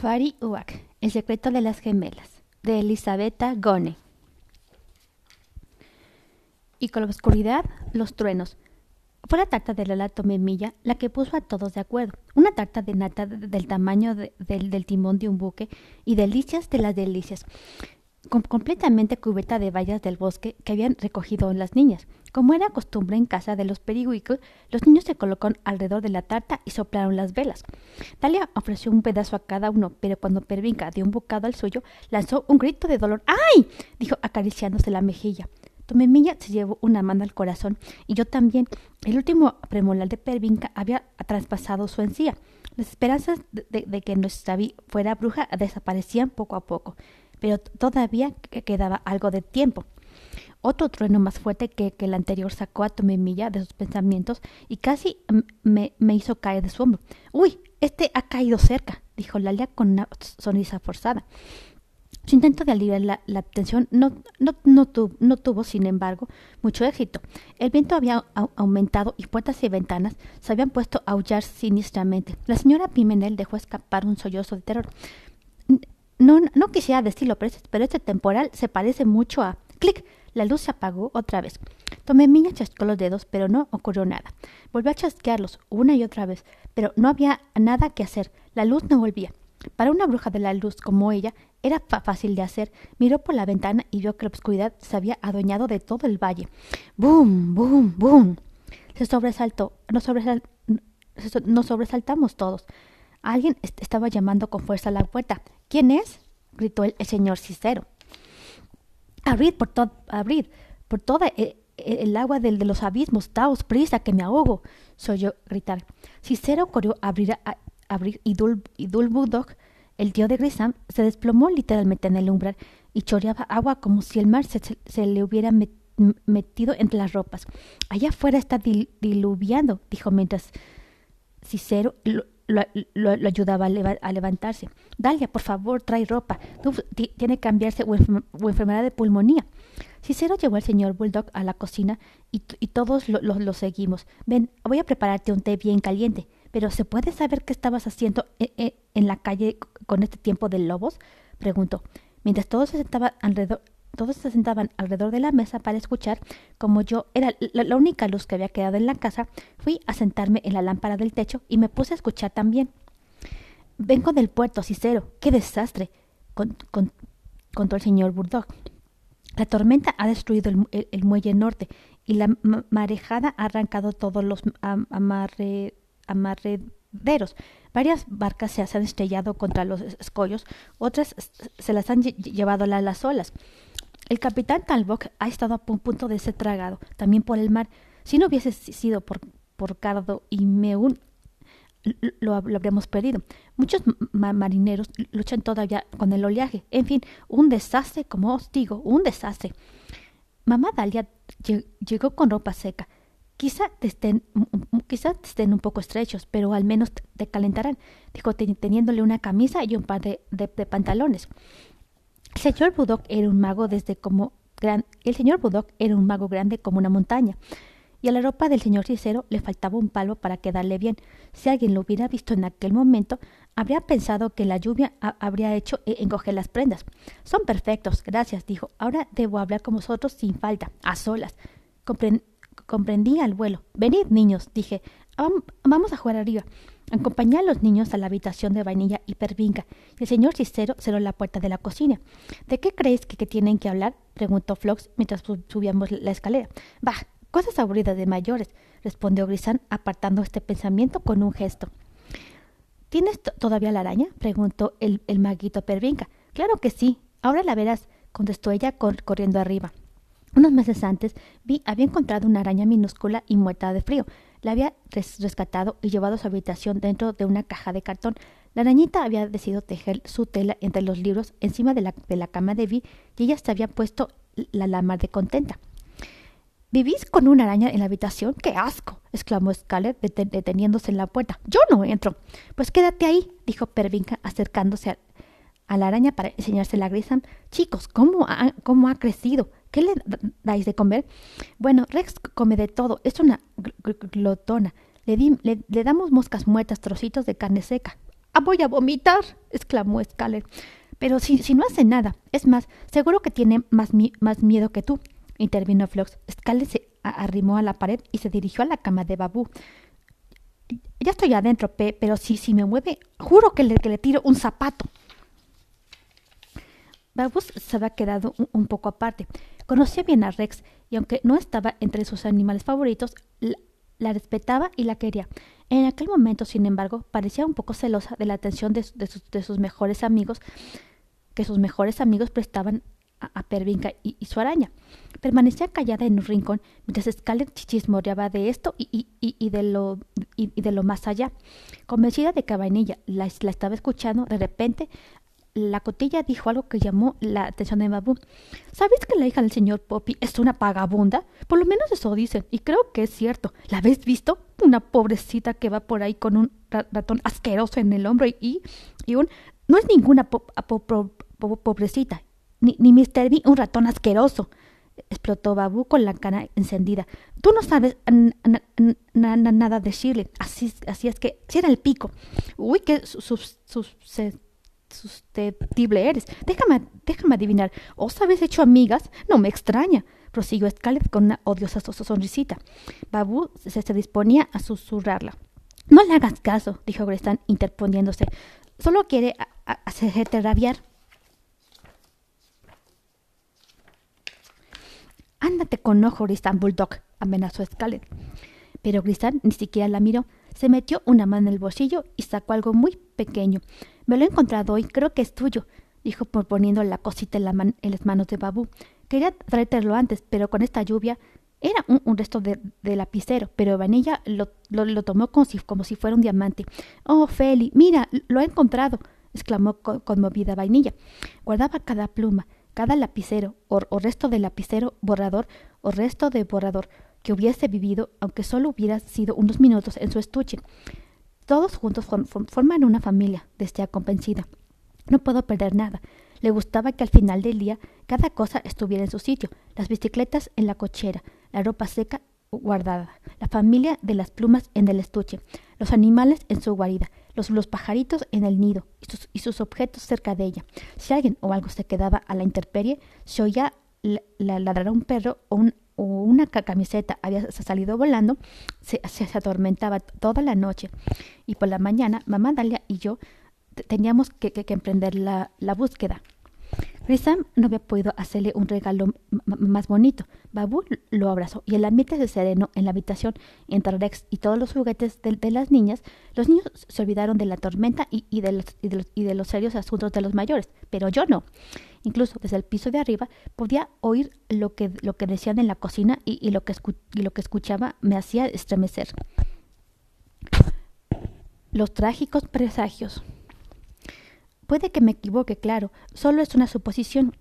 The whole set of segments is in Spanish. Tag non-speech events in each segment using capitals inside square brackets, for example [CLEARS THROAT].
Fari Uak, El secreto de las gemelas, de Elisabetta Gone. Y con la oscuridad, los truenos. Fue la tarta de Lola Tomemilla la que puso a todos de acuerdo. Una tarta de nata del tamaño del, del timón de un buque y delicias de las delicias completamente cubierta de bayas del bosque que habían recogido las niñas. Como era costumbre en casa de los perihuicos, los niños se colocaron alrededor de la tarta y soplaron las velas. Talia ofreció un pedazo a cada uno, pero cuando Pervinca dio un bocado al suyo, lanzó un grito de dolor. ¡Ay! dijo acariciándose la mejilla. Tomemilla se llevó una mano al corazón y yo también. El último premolar de Pervinca había traspasado su encía. Las esperanzas de, de que nuestra fuera bruja desaparecían poco a poco pero todavía quedaba algo de tiempo. Otro trueno más fuerte que, el anterior sacó a Tomemilla de sus pensamientos y casi me, hizo caer de su hombro. ¡Uy! Este ha caído cerca, dijo Lalia con una sonrisa forzada. Su intento de aliviar la, tensión no, no, no, tuvo, sin embargo, mucho éxito. El viento había aumentado y puertas y ventanas se habían puesto a aullar sinistramente. La señora Pimenel dejó escapar un sollozo de terror. No, no quisiera decirlo, pero este, pero este temporal se parece mucho a... ¡Clic! La luz se apagó otra vez. Tomé miña chascó los dedos, pero no ocurrió nada. Volvió a chasquearlos una y otra vez, pero no había nada que hacer. La luz no volvía. Para una bruja de la luz como ella, era fácil de hacer. Miró por la ventana y vio que la oscuridad se había adueñado de todo el valle. ¡Bum! ¡Bum! ¡Bum! Se sobresaltó. Nos, nos sobresaltamos todos. Alguien estaba llamando con fuerza a la puerta. ¿Quién es? gritó el, señor Cicero. Abrid por todo, abrid por toda el, el agua del, de los abismos, daos prisa que me ahogo, soy yo gritar. Cicero corrió a abrir, abrir y Dul, y el tío de Grisam, se desplomó literalmente en el umbral y choreaba agua como si el mar se, se le hubiera metido entre las ropas. Allá afuera está diluviando, dijo mientras Cicero ayudaba a, levantarse. Dalia, por favor, trae ropa. tiene que cambiarse o, enfermedad de pulmonía. Cicero llevó al señor Bulldog a la cocina y, todos lo, seguimos. Ven, voy a prepararte un té bien caliente. Pero ¿se puede saber qué estabas haciendo en, e, en la calle con este tiempo de lobos? preguntó. Mientras todos se sentaban alrededor, todos se sentaban alrededor de la mesa para escuchar. Como yo era la, única luz que había quedado en la casa, fui a sentarme en la lámpara del techo y me puse a escuchar también. Vengo del puerto, Cicero. ¡Qué desastre! contó el señor Burdock. La tormenta ha destruido el, muelle norte y la marejada ha arrancado todos los Varias barcas se han estrellado contra los escollos, otras se las han llevado las olas. El capitán Talbot ha estado a punto de ser tragado, también por el mar. Si no hubiese sido por, por Cardo y Meun, lo, habríamos perdido. Muchos marineros luchan todavía con el oleaje. En fin, un desastre, como os digo, un desastre. Mamá Dalia llegó con ropa seca. Quizá te estén, quizá estén un poco estrechos, pero al menos te calentarán, dijo teniéndole una camisa y un par de pantalones. El señor Budok era un mago desde como gran... el señor Budok era un mago grande como una montaña, y a la ropa del señor Cicero le faltaba un palo para quedarle bien. Si alguien lo hubiera visto en aquel momento, habría pensado que la lluvia habría hecho e-, encoger las prendas. Son perfectos, gracias, dijo. Ahora debo hablar con vosotros sin falta, a solas. Comprendí al vuelo. Venid, niños, dije. Vamos a jugar arriba. Acompañé a los niños a la habitación de vainilla y pervinca, y el señor Cicero cerró la puerta de la cocina. ¿De qué creéis que, tienen que hablar? preguntó Flox mientras subíamos la escalera. Bah, cosas aburridas de mayores, respondió Grisán, apartando este pensamiento con un gesto. ¿Tienes todavía la araña? preguntó el, maguito Pervinca. Claro que sí. Ahora la verás, contestó ella corriendo arriba. Unos meses antes vi había encontrado una araña minúscula y muerta de frío. La había rescatado y llevado a su habitación dentro de una caja de cartón. La arañita había decidido tejer su tela entre los libros encima de la, de la cama de Vi y ella se había puesto la lama de contenta. ¿Vivís con una araña en la habitación? ¡Qué asco! exclamó Scarlett deteniéndose en la puerta. Yo no entro. Pues quédate ahí, dijo Pervinca acercándose a, la araña para enseñársela a Grisam. Chicos, ¿cómo ha, cómo ha crecido? ¿Qué le dais de comer? Bueno, Rex come de todo. Es una glotona. Le, le, damos moscas muertas, trocitos de carne seca. ah, voy a vomitar, exclamó Scarlett. Pero si, si no hace nada. Es más, seguro que tiene más, más miedo que tú, intervino Flox. Scarlett se arrimó a la pared y se dirigió a la cama de Babu. Ya estoy adentro, P, pero si, si me mueve, juro que le, que le tiro un zapato. Babu se había quedado un, poco aparte. Conocía bien a Rex y aunque no estaba entre sus animales favoritos, la, respetaba y la quería. En aquel momento, sin embargo, parecía un poco celosa de la atención de, sus mejores amigos que sus mejores amigos prestaban a, Pervinca y, su araña. Permanecía callada en un rincón mientras Scarlett chismoreaba de esto y, de lo, de lo más allá. Convencida de que Vainilla la, la estaba escuchando, de repente la cotilla dijo algo que llamó la atención de Babu. ¿Sabes que la hija del señor Poppy es una pagabunda? Por lo menos eso dicen, y creo que es cierto. ¿La habéis visto? Una pobrecita que va por ahí con un ratón asqueroso en el hombro y, y un... No es ninguna pobrecita, ni, ni Mr. B, un ratón asqueroso. Explotó Babu con la cara encendida. Tú no sabes nada de Shirley. Así, así es que, si era el pico. Uy, qué susceptible eres. Déjame, déjame adivinar. ¿Os habéis hecho amigas? No me extraña. Prosiguió Scarlett con una odiosa sonrisita. Babu se, disponía a susurrarla. No le hagas caso, dijo Grestan interponiéndose. Solo quiere hacerte rabiar. Ándate con ojo, Gristan Bulldog, amenazó Scarlett. Pero Gristan ni siquiera la miró. Se metió una mano en el bolsillo y sacó algo muy pequeño. Me lo he encontrado hoy, creo que es tuyo, dijo poniendo la cosita en, las manos de Babu. Quería traértelo antes, pero con esta lluvia era un, resto de, lapicero, pero Vanilla lo, tomó como si, como si fuera un diamante. Oh, Feli, mira, lo he encontrado, exclamó conmovida Vainilla. Guardaba cada pluma, cada lapicero o, resto de lapicero, borrador o resto de borrador que hubiese vivido, aunque solo hubiera sido unos minutos en su estuche. Todos juntos forman una familia, decía convencida. No puedo perder nada. Le gustaba que al final del día cada cosa estuviera en su sitio, las bicicletas en la cochera, la ropa seca guardada, la familia de las plumas en el estuche, los animales en su guarida, los, pajaritos en el nido y sus, objetos cerca de ella. Si alguien o algo se quedaba a la intemperie, se oía ladrar a un perro o, una camiseta había salido volando, se, atormentaba toda la noche. Y por la mañana, mamá Dalia y yo teníamos que, emprender la búsqueda. Grisam no había podido hacerle un regalo más bonito. Babu lo abrazó y el ambiente se serenó en la habitación. Entre Rex y todos los juguetes de, las niñas, los niños se olvidaron de la tormenta y, de los, serios asuntos de los mayores, pero yo no. Incluso desde el piso de arriba podía oír lo que, lo que decían en la cocina y, lo que y lo que escuchaba me hacía estremecer. Los trágicos presagios. Puede que me equivoque, claro, solo es una suposición,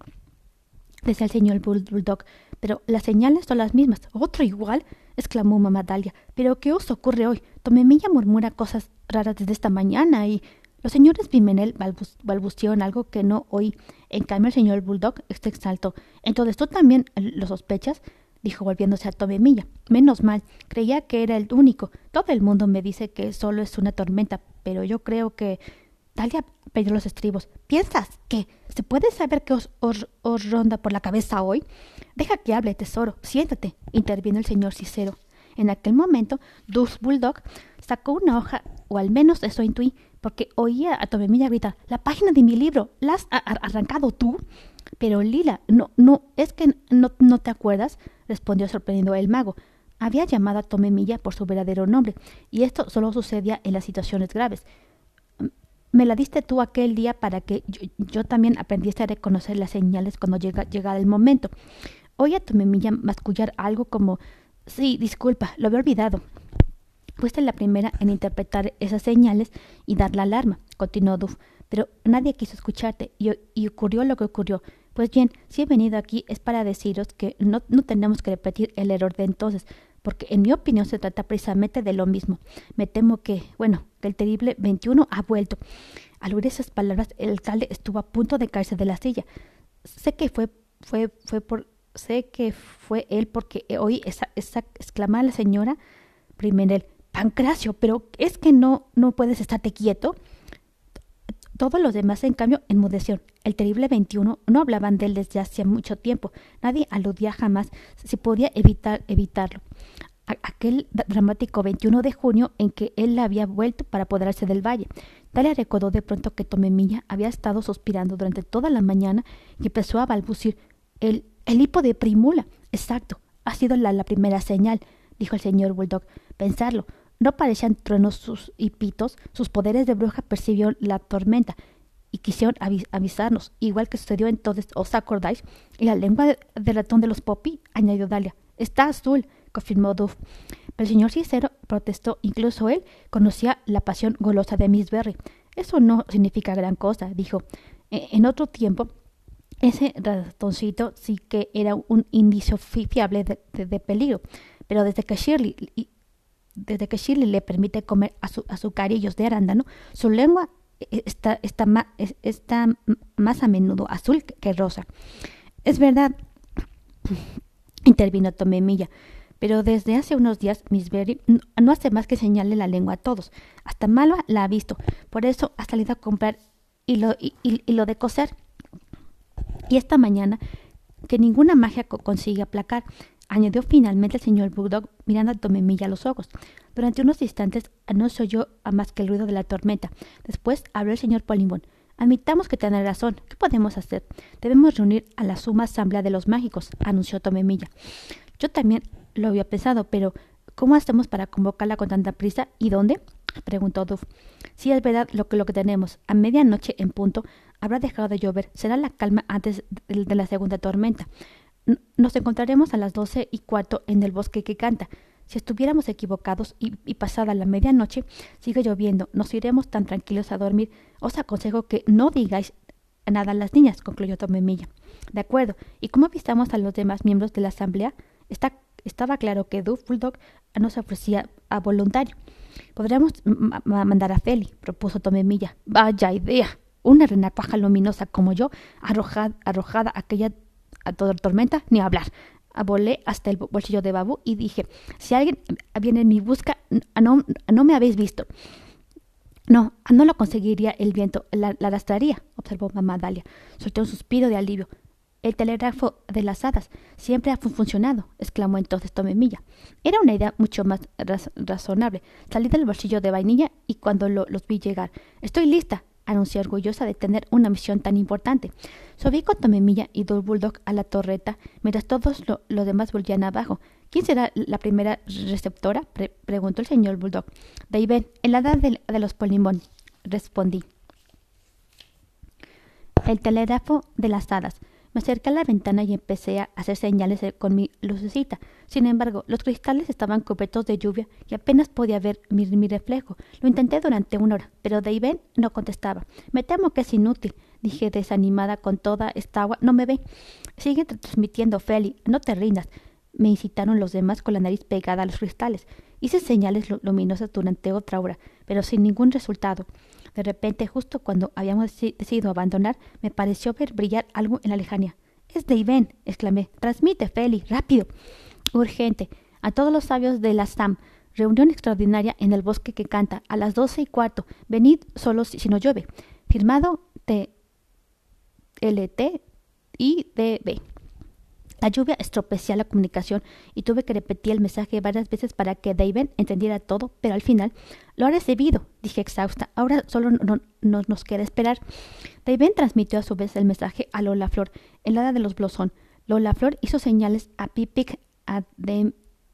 decía el señor Bulldog, pero las señales son las mismas. ¿Otro igual? exclamó mamá Dalia. ¿Pero qué os ocurre hoy? Tomemilla murmura cosas raras desde esta mañana y... Los señores Pimenel balbucearon algo que no oí. En cambio, el señor Bulldog se exaltó. Entonces, ¿tú también lo sospechas? dijo volviéndose a Tomemilla. Menos mal, creía que era el único. Todo el mundo me dice que solo es una tormenta, pero yo creo que Dalia perdió los estribos. ¿Piensas que se puede saber qué os, ronda por la cabeza hoy? Deja que hable, tesoro. Siéntate, intervino el señor Cicero. En aquel momento, Dulce Bulldog sacó una hoja, o al menos eso intuí, porque oía a Tomemilla gritar, la página de mi libro, ¿la has arrancado tú? Pero Lila, no, no, es que no, no te acuerdas, respondió sorprendido el mago. Había llamado a Tomemilla por su verdadero nombre, y esto solo sucedía en las situaciones graves. Me la diste tú aquel día para que yo, también aprendiese a reconocer las señales cuando llega, llegara el momento. Oye a tu memilla mascullar algo como Sí, disculpa, lo había olvidado. Fuiste la primera en interpretar esas señales y dar la alarma, continuó Duff, pero nadie quiso escucharte y, y, ocurrió lo que ocurrió. Pues bien, si he venido aquí es para deciros que no, no tenemos que repetir el error de entonces, porque en mi opinión se trata precisamente de lo mismo. Me temo que, bueno, que el terrible 21 ha vuelto. Al oír esas palabras, el alcalde estuvo a punto de caerse de la silla. Sé que fue, fue, fue por, sé que fue él porque oí esa, esa exclamar la señora Primerel. Pancracio, pero es que no, no puedes estarte quieto. Todos los demás, en cambio, enmudecieron. El terrible 21 no hablaban de él desde hacía mucho tiempo. Nadie aludía jamás si podía evitar, evitarlo. aquel dramático 21 de junio en que él había vuelto para apoderarse del valle. Dalia recordó de pronto que Tomemilla había estado suspirando durante toda la mañana y empezó a balbucir. El, el hipo de Primula. Exacto. Ha sido la, la primera señal, dijo el señor Bulldog. Pensarlo. No parecían truenos sus hipitos. Sus poderes de bruja percibieron la tormenta y quisieron avisarnos, igual que sucedió entonces, ¿os acordáis? Y la lengua del ratón de los Poppy, añadió Dalia. Está azul, confirmó Duff. Pero el señor Cicero protestó, incluso él conocía la pasión golosa de Miss Berry. Eso no significa gran cosa, dijo. E, en otro tiempo, ese ratoncito sí que era un indicio fiable de, peligro, pero desde que Shirley desde que Shirley le permite comer azucarillos de arándano, su lengua e, está, más, a menudo azul que rosa. Es verdad, [CLEARS THROAT] intervino Tomemilla, pero desde hace unos días Miss Berry no hace más que señalarle la lengua a todos. Hasta Malva la ha visto, por eso ha salido a comprar y, lo de coser. Y esta mañana, que ninguna magia consigue aplacar, añadió finalmente el señor Bulldog mirando a Tomemilla a los ojos. Durante unos instantes no se oyó más que el ruido de la tormenta. Después habló el señor Polimbón. Admitamos que tiene razón. ¿Qué podemos hacer? Debemos reunir a la suma asamblea de los mágicos, anunció Tomemilla. Yo también lo había pensado, pero ¿cómo hacemos para convocarla con tanta prisa? ¿Y dónde? preguntó Duff. Si es verdad lo que, lo que tenemos. A medianoche en punto habrá dejado de llover. Será la calma antes de la segunda tormenta. Nos encontraremos a las doce y cuarto en el bosque que canta. Si estuviéramos equivocados y, pasada la medianoche sigue lloviendo, nos iremos tan tranquilos a dormir. Os aconsejo que no digáis nada a las niñas, concluyó Tomemilla. De acuerdo. ¿Y cómo avisamos a los demás miembros de la asamblea? Estaba claro que Duff Bulldog no se ofrecía a voluntario. Podríamos mandar a Feli, propuso Tomemilla. Vaya idea. Una renacuaja luminosa como yo, arrojada, arrojada aquella a toda tormenta, ni hablar. Abolé hasta el bolsillo de Babu y dije, si alguien viene en mi busca, no, me habéis visto. No, no lo conseguiría el viento, la, arrastraría, observó mamá Dalia. Soltó un suspiro de alivio. El telégrafo de las hadas siempre ha funcionado, exclamó entonces Tomemilla. Era una idea mucho más razonable. Salí del bolsillo de vainilla y cuando los vi llegar. Estoy lista, anunció orgullosa de tener una misión tan importante. Subí con Tomemilla y dos Bulldog a la torreta, mientras todos los demás volvían abajo. ¿Quién será la primera receptora? preguntó el señor Bulldog. David, el hada de, de los Polimón, respondí. El telégrafo de las hadas. Me acerqué a la ventana y empecé a hacer señales con mi lucecita. Sin embargo, los cristales estaban cubiertos de lluvia y apenas podía ver mi, reflejo. Lo intenté durante una hora, pero David no contestaba. Me temo que es inútil, dije desanimada con toda esta agua. No me ve. Sigue transmitiendo, Feli. No te rindas. Me incitaron los demás con la nariz pegada a los cristales. Hice señales luminosas durante otra hora, pero sin ningún resultado. De repente, justo cuando habíamos decidido abandonar, me pareció ver brillar algo en la lejanía. Es de Iben, exclamé. Transmite, Feli, rápido. Urgente. A todos los sabios de la SAM. Reunión extraordinaria en el bosque que canta a las doce y cuarto. Venid solos si no llueve. Firmado T. L. T. I. La lluvia estropecía la comunicación y tuve que repetir el mensaje varias veces para que David entendiera todo, pero al final lo ha recibido, dije exhausta. Ahora solo no, nos queda esperar. David transmitió a su vez el mensaje a Lola Flor, el hada de los Blosón. Lola Flor hizo señales a Pipic, a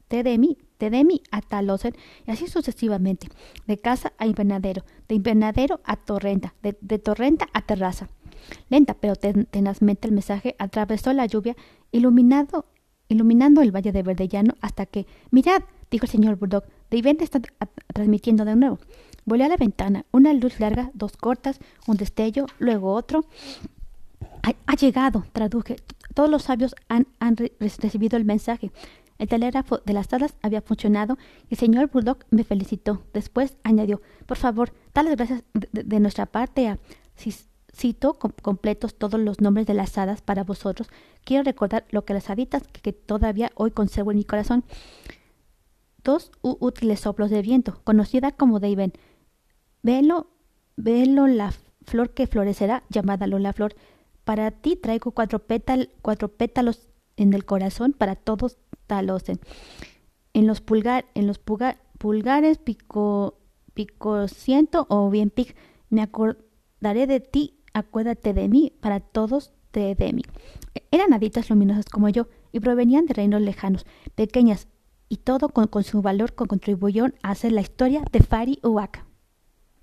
Tedemi, Tedemi a Talosen y así sucesivamente, de casa a invernadero, de invernadero a torrenta, de, de torrenta a terraza. Lenta pero tenazmente el mensaje atravesó la lluvia, iluminado, iluminando el valle de Verdellano hasta que, mirad, dijo el señor Bulldog, David está transmitiendo de nuevo. Volé a la ventana, una luz larga, dos cortas, un destello, luego otro. Ha, llegado, traduje. Todos los sabios han, recibido el mensaje. El telégrafo de las salas había funcionado y el señor Bulldog me felicitó. Después añadió, por favor, tales gracias de, nuestra parte a Cito completos todos los nombres de las hadas para vosotros. Quiero recordar lo que las haditas que, todavía hoy conservo en mi corazón. Dos útiles soplos de viento, conocida como Deiven. Velo, velo la flor que florecerá, llamada Lola Flor. Para ti traigo cuatro, cuatro pétalos en el corazón, para todos talosen. En los, pulgar, en los pulgares pico, pico ciento o bien pic, me acordaré de ti, acuérdate de mí, para todos te de mí. Eran haditas luminosas como yo, y provenían de reinos lejanos, pequeñas, y todo con, su valor contribuyó a hacer la historia de Fari Uwaka.